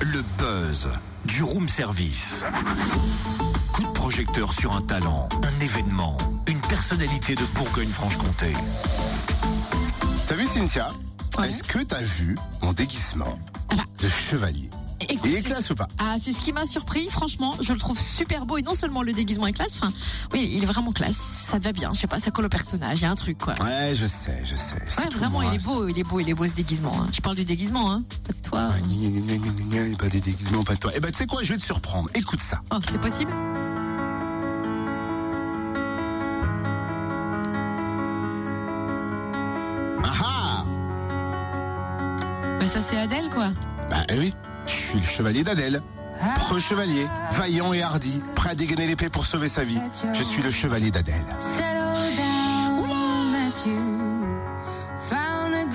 Le buzz du room service. Coup de projecteur sur un talent, un événement, une personnalité de Bourgogne-Franche-Comté. T'as vu Cynthia? Ouais. Est-ce que t'as vu mon déguisement de chevalier? Écoute, Il est classe ou pas? Ah, c'est ce qui m'a surpris. Franchement, je le trouve super beau et non seulement le déguisement est classe. Enfin, oui, il est vraiment classe. Ça te va bien. Je sais pas, ça colle au personnage. Il y a un truc quoi. Ouais, je sais, je sais. Ouais, vraiment, moi, il est beau, il est beau, il est beau ce déguisement. hein. Je parle du déguisement, hein, pas de toi. Ouais, gna, gna, gna, pas des déguisements, pas de toi. Eh ben, tu sais quoi, je vais te surprendre. Écoute ça. Oh, c'est possible? Ah ah Bah ça c'est Adèle quoi. Bah eh oui, je suis le chevalier d'Adèle. Preux chevalier, vaillant et hardi, prêt à dégainer l'épée pour sauver sa vie. Je suis le chevalier d'Adèle.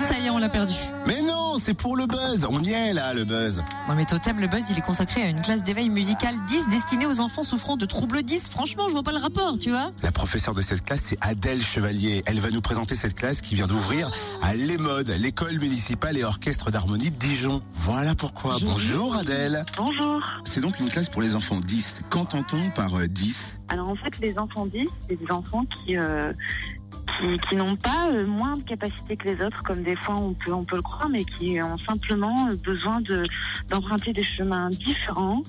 Ça y est, on l'a perdu. Mais non, c'est pour le buzz. On y est là, le buzz. Non mais Totem, le buzz, il est consacré à une classe d'éveil musical 10 destinée aux enfants souffrant de troubles 10. Franchement, je vois pas le rapport, tu vois. La professeure de cette classe, c'est Adèle Chevalier. Elle va nous présenter cette classe qui vient d'ouvrir à l'EMOD, l'école municipale et orchestre d'harmonie de Dijon. Voilà pourquoi. Bonjour Adèle. Bonjour. C'est donc une classe pour les enfants 10. Qu'entend-on par euh, 10 Alors en fait, les enfants 10, c'est des enfants qui euh, qui, qui n'ont pas euh, moins de capacité que les autres, comme des fois on peut on peut le croire, mais qui ont simplement euh, besoin de d'emprunter des chemins différents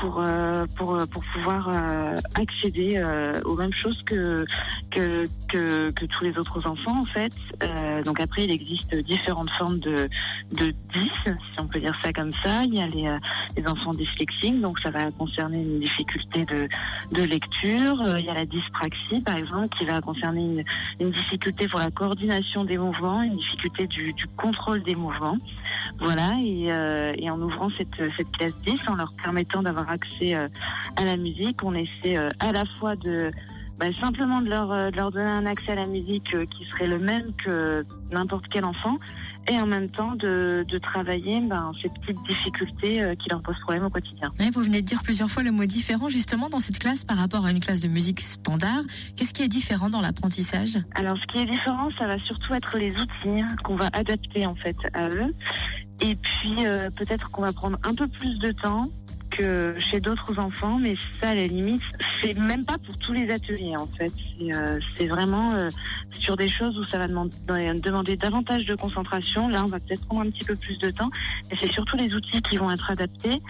pour euh, pour euh, pour pouvoir euh, accéder euh, aux mêmes choses que que, que que tous les autres enfants en fait. Donc après, il existe différentes formes de de 10, si on peut dire ça comme ça. Il y a les les enfants dyslexiques, donc ça va concerner une difficulté de de lecture. Il y a la dyspraxie, par exemple, qui va concerner une, une difficulté pour la coordination des mouvements, une difficulté du, du contrôle des mouvements. Voilà, et, euh, et en ouvrant cette, cette classe 10, en leur permettant d'avoir accès euh, à la musique, on essaie euh, à la fois de bah, simplement de leur, euh, de leur donner un accès à la musique qui serait le même que n'importe quel enfant, et en même temps de, de travailler ben, ces petites difficultés euh, qui leur posent problème au quotidien. Ouais, vous venez de dire plusieurs fois le mot différent justement dans cette classe par rapport à une classe de musique standard. Qu'est-ce qui est différent dans l'apprentissage? Alors, ce qui est différent, ça va surtout être les outils qu'on va adapter en fait à eux. Et puis, euh, peut-être qu'on va prendre un peu plus de temps chez d'autres enfants, mais ça, à la limite, c'est même pas pour tous les ateliers en fait. C'est euh, vraiment euh, sur des choses où ça va demander, demander davantage de concentration. Là, on va peut-être prendre un petit peu plus de temps, mais c'est surtout les outils qui vont être adaptés,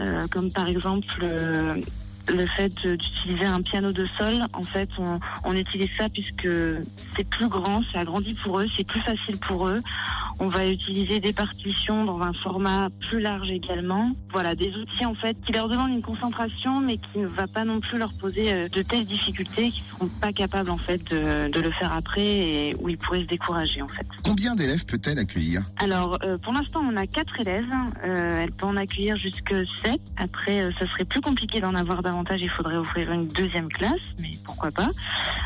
euh, comme par exemple. Le fait d'utiliser un piano de sol, en fait, on, on utilise ça puisque c'est plus grand, c'est agrandi pour eux, c'est plus facile pour eux. On va utiliser des partitions dans un format plus large également. Voilà, des outils en fait qui leur demandent une concentration, mais qui ne va pas non plus leur poser euh, de telles difficultés qu'ils seront pas capables en fait de, de le faire après et où ils pourraient se décourager en fait. Combien d'élèves peut-elle accueillir? Alors, euh, pour l'instant, on a quatre élèves. Euh, elle peut en accueillir jusque sept. Après, euh, ça serait plus compliqué d'en avoir davantage. Il faudrait ouvrir une deuxième classe, mais pourquoi pas.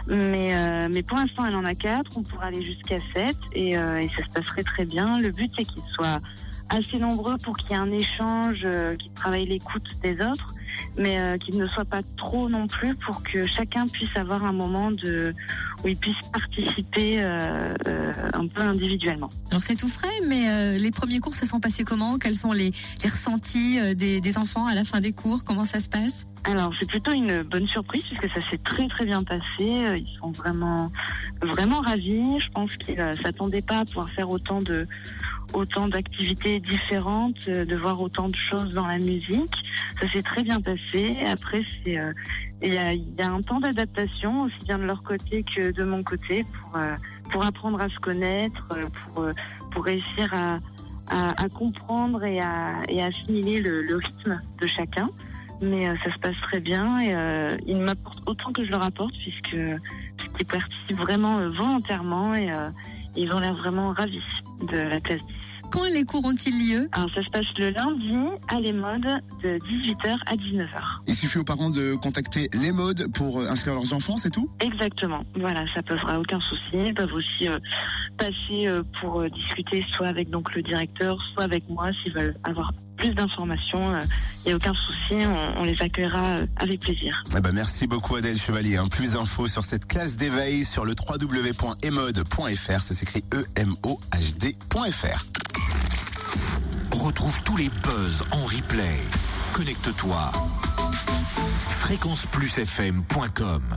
Mais, euh, mais pour l'instant, elle en a quatre. On pourra aller jusqu'à sept et, euh, et ça se passerait très bien. Le but, c'est qu'ils soient assez nombreux pour qu'il y ait un échange, euh, qu'ils travaillent l'écoute des autres, mais euh, qu'ils ne soient pas trop non plus pour que chacun puisse avoir un moment de où il puisse participer euh, euh, un peu individuellement. Alors c'est tout frais, mais les premiers cours se sont passés comment? Quels sont les, les ressentis des, des enfants à la fin des cours? Comment ça se passe? Alors c'est plutôt une bonne surprise puisque ça s'est très très bien passé. Ils sont vraiment vraiment ravis. Je pense qu'ils ne s'attendaient pas à pouvoir faire autant de autant d'activités différentes, euh, de voir autant de choses dans la musique. Ça s'est très bien passé. Après euh, il y a, un temps d'adaptation aussi bien de leur côté que de mon côté pour euh, pour apprendre à se connaître, pour pour réussir à à, comprendre et à, et à assimiler le, rythme de chacun. Mais ça se passe très bien et ils m'apportent autant que je leur apporte puisque ils participent vraiment volontairement et ils ont l'air vraiment ravis de la classe 10. Quand les cours ont-ils lieu Alors ça se passe le lundi à les modes de 18h à 19h. Il suffit aux parents de contacter les modes pour euh, inscrire leurs enfants, c'est tout? Exactement. Voilà, ça posera aucun souci. Ils peuvent aussi euh, passer euh, pour euh, discuter soit avec donc le directeur, soit avec moi s'ils veulent avoir plus d'informations. Il n'y a aucun souci, on, on les accueillera avec plaisir. Eh ben, merci beaucoup Adèle Chevalier. hein. Plus d'infos sur cette classe d'éveil sur le www.emode.fr. Ça s'écrit E-M-O-H-D.fr. retrouve tous les buzz en replay. Connecte-toi. fréquenceplusfm.com